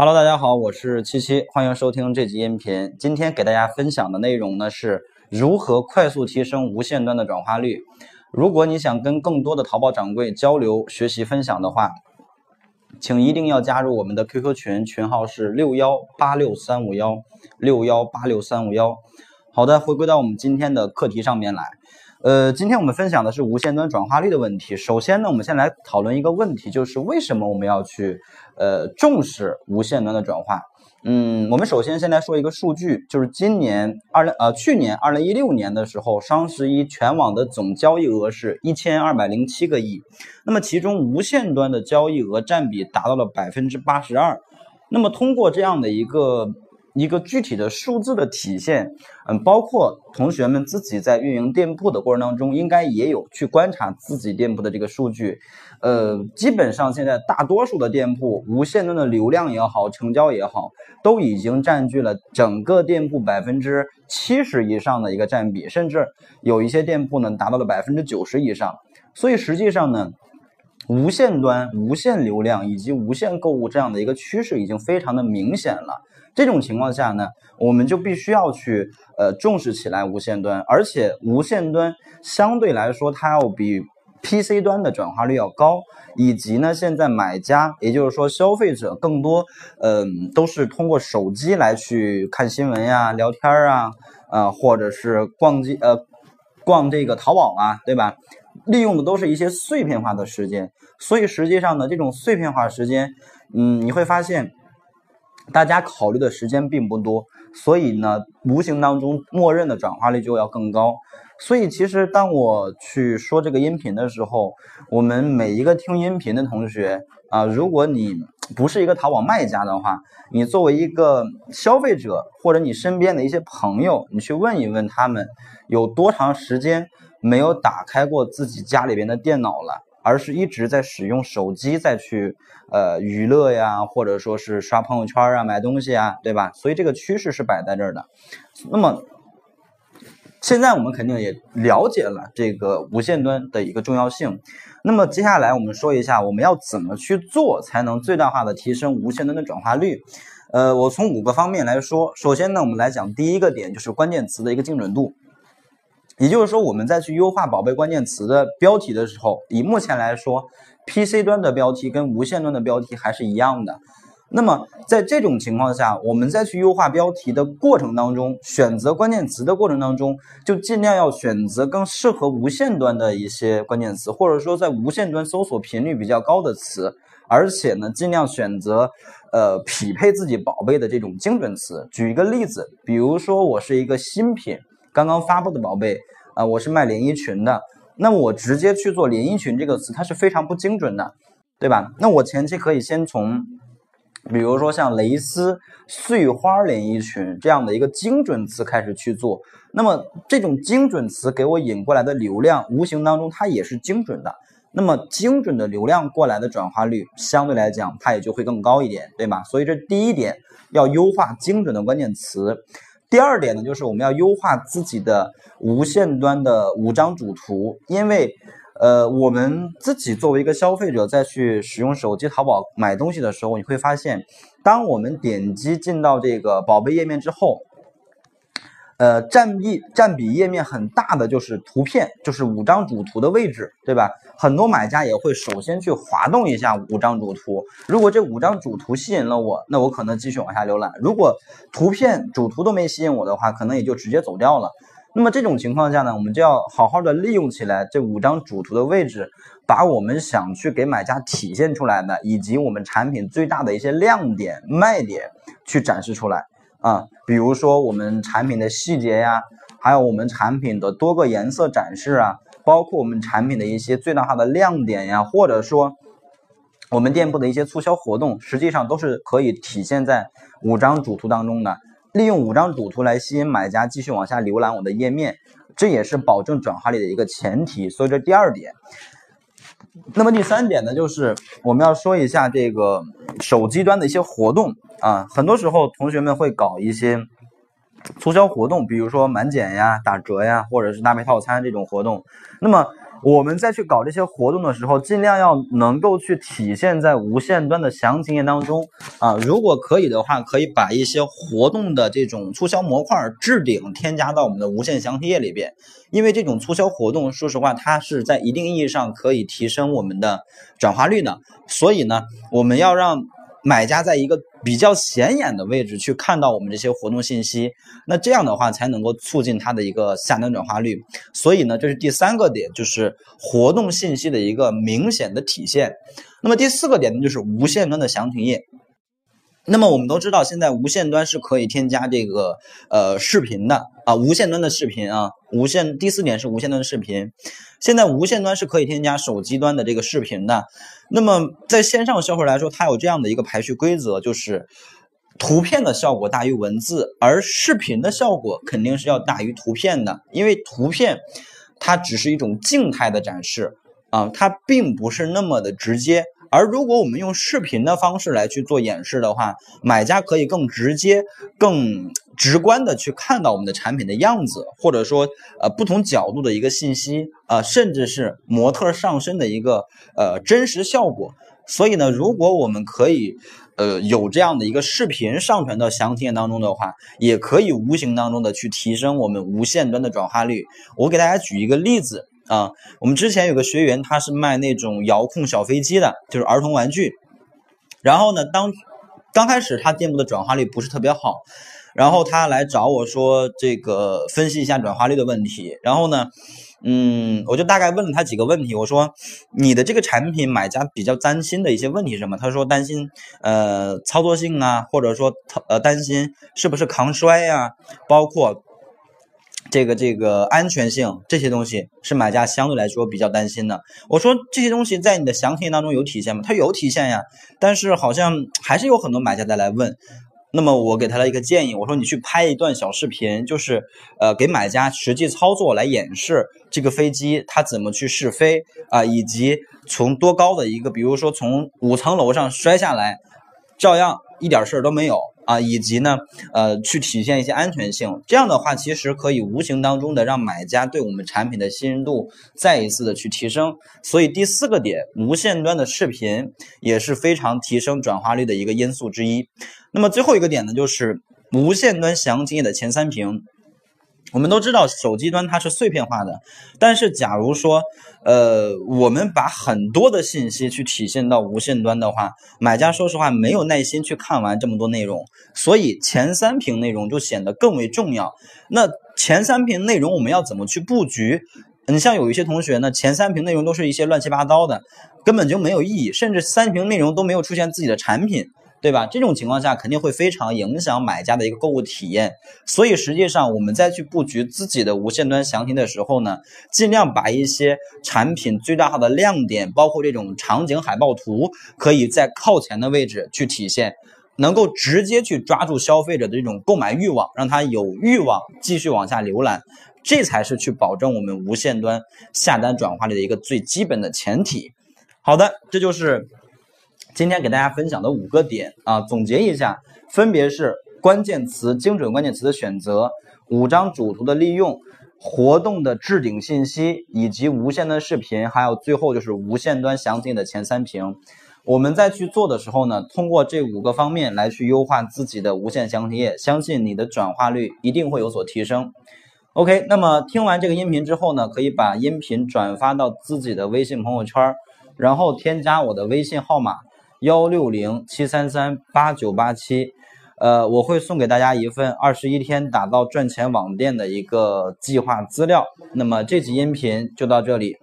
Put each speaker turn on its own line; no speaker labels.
Hello，大家好，我是七七，欢迎收听这集音频。今天给大家分享的内容呢是如何快速提升无线端的转化率。如果你想跟更多的淘宝掌柜交流、学习、分享的话，请一定要加入我们的 QQ 群，群号是六幺八六三五幺六幺八六三五幺。好的，回归到我们今天的课题上面来。呃，今天我们分享的是无线端转化率的问题。首先呢，我们先来讨论一个问题，就是为什么我们要去呃重视无线端的转化？嗯，我们首先先来说一个数据，就是今年二零呃去年二零一六年的时候，双十一全网的总交易额是一千二百零七个亿，那么其中无线端的交易额占比达到了百分之八十二。那么通过这样的一个。一个具体的数字的体现，嗯，包括同学们自己在运营店铺的过程当中，应该也有去观察自己店铺的这个数据，呃，基本上现在大多数的店铺无线端的流量也好，成交也好，都已经占据了整个店铺百分之七十以上的一个占比，甚至有一些店铺呢达到了百分之九十以上，所以实际上呢。无线端、无线流量以及无线购物这样的一个趋势已经非常的明显了。这种情况下呢，我们就必须要去呃重视起来无线端，而且无线端相对来说它要比 PC 端的转化率要高，以及呢现在买家也就是说消费者更多嗯都是通过手机来去看新闻呀、聊天啊，呃或者是逛街呃逛这个淘宝啊，对吧？利用的都是一些碎片化的时间，所以实际上呢，这种碎片化时间，嗯，你会发现，大家考虑的时间并不多，所以呢，无形当中默认的转化率就要更高。所以其实当我去说这个音频的时候，我们每一个听音频的同学啊，如果你不是一个淘宝卖家的话，你作为一个消费者或者你身边的一些朋友，你去问一问他们有多长时间。没有打开过自己家里边的电脑了，而是一直在使用手机再去呃娱乐呀，或者说是刷朋友圈啊、买东西啊，对吧？所以这个趋势是摆在这儿的。那么现在我们肯定也了解了这个无线端的一个重要性。那么接下来我们说一下，我们要怎么去做才能最大化的提升无线端的转化率？呃，我从五个方面来说。首先呢，我们来讲第一个点，就是关键词的一个精准度。也就是说，我们在去优化宝贝关键词的标题的时候，以目前来说，PC 端的标题跟无线端的标题还是一样的。那么在这种情况下，我们在去优化标题的过程当中，选择关键词的过程当中，就尽量要选择更适合无线端的一些关键词，或者说在无线端搜索频率比较高的词，而且呢，尽量选择呃匹配自己宝贝的这种精准词。举一个例子，比如说我是一个新品。刚刚发布的宝贝啊，我是卖连衣裙的，那我直接去做连衣裙这个词，它是非常不精准的，对吧？那我前期可以先从，比如说像蕾丝碎花连衣裙这样的一个精准词开始去做，那么这种精准词给我引过来的流量，无形当中它也是精准的，那么精准的流量过来的转化率相对来讲它也就会更高一点，对吧？所以这第一点要优化精准的关键词。第二点呢，就是我们要优化自己的无线端的五张主图，因为，呃，我们自己作为一个消费者，在去使用手机淘宝买东西的时候，你会发现，当我们点击进到这个宝贝页面之后。呃，占比占比页面很大的就是图片，就是五张主图的位置，对吧？很多买家也会首先去滑动一下五张主图，如果这五张主图吸引了我，那我可能继续往下浏览；如果图片主图都没吸引我的话，可能也就直接走掉了。那么这种情况下呢，我们就要好好的利用起来这五张主图的位置，把我们想去给买家体现出来的，以及我们产品最大的一些亮点、卖点去展示出来。啊，比如说我们产品的细节呀，还有我们产品的多个颜色展示啊，包括我们产品的一些最大化的亮点呀，或者说我们店铺的一些促销活动，实际上都是可以体现在五张主图当中的。利用五张主图来吸引买家继续往下浏览我的页面，这也是保证转化率的一个前提。所以这第二点。那么第三点呢，就是我们要说一下这个手机端的一些活动啊，很多时候同学们会搞一些促销活动，比如说满减呀、打折呀，或者是搭配套餐这种活动。那么我们再去搞这些活动的时候，尽量要能够去体现在无线端的详情页当中啊。如果可以的话，可以把一些活动的这种促销模块置顶添加到我们的无线详情页里边，因为这种促销活动，说实话，它是在一定意义上可以提升我们的转化率的。所以呢，我们要让。买家在一个比较显眼的位置去看到我们这些活动信息，那这样的话才能够促进它的一个下单转化率。所以呢，这是第三个点，就是活动信息的一个明显的体现。那么第四个点呢，就是无线端的详情页。那么我们都知道，现在无线端是可以添加这个呃视频的啊，无线端的视频啊，无线第四点是无线端的视频。现在无线端是可以添加手机端的这个视频的。那么在线上销售来说，它有这样的一个排序规则，就是图片的效果大于文字，而视频的效果肯定是要大于图片的，因为图片它只是一种静态的展示啊，它并不是那么的直接。而如果我们用视频的方式来去做演示的话，买家可以更直接、更直观的去看到我们的产品的样子，或者说呃不同角度的一个信息啊，甚至是模特上身的一个呃真实效果。所以呢，如果我们可以呃有这样的一个视频上传到详情页当中的话，也可以无形当中的去提升我们无线端的转化率。我给大家举一个例子。啊，我们之前有个学员，他是卖那种遥控小飞机的，就是儿童玩具。然后呢，当刚开始他店铺的转化率不是特别好，然后他来找我说这个分析一下转化率的问题。然后呢，嗯，我就大概问了他几个问题，我说你的这个产品买家比较担心的一些问题是什么？他说担心呃操作性啊，或者说呃担心是不是抗摔呀，包括。这个这个安全性这些东西是买家相对来说比较担心的。我说这些东西在你的详情当中有体现吗？它有体现呀，但是好像还是有很多买家再来问。那么我给他了一个建议，我说你去拍一段小视频，就是呃给买家实际操作来演示这个飞机它怎么去试飞啊，以及从多高的一个，比如说从五层楼上摔下来，照样一点事儿都没有。啊，以及呢，呃，去体现一些安全性，这样的话，其实可以无形当中的让买家对我们产品的信任度再一次的去提升。所以第四个点，无线端的视频也是非常提升转化率的一个因素之一。那么最后一个点呢，就是无线端详情页的前三屏。我们都知道手机端它是碎片化的，但是假如说，呃，我们把很多的信息去体现到无线端的话，买家说实话没有耐心去看完这么多内容，所以前三屏内容就显得更为重要。那前三屏内容我们要怎么去布局？你像有一些同学呢，前三屏内容都是一些乱七八糟的，根本就没有意义，甚至三屏内容都没有出现自己的产品。对吧？这种情况下肯定会非常影响买家的一个购物体验，所以实际上我们在去布局自己的无线端详情的时候呢，尽量把一些产品最大化的亮点，包括这种场景海报图，可以在靠前的位置去体现，能够直接去抓住消费者的这种购买欲望，让他有欲望继续往下浏览，这才是去保证我们无线端下单转化率的一个最基本的前提。好的，这就是。今天给大家分享的五个点啊，总结一下，分别是关键词精准关键词的选择，五张主图的利用，活动的置顶信息，以及无线端视频，还有最后就是无线端详情页的前三屏。我们在去做的时候呢，通过这五个方面来去优化自己的无线详情页，相信你的转化率一定会有所提升。OK，那么听完这个音频之后呢，可以把音频转发到自己的微信朋友圈，然后添加我的微信号码。幺六零七三三八九八七，呃，我会送给大家一份二十一天打造赚钱网店的一个计划资料。那么这期音频就到这里。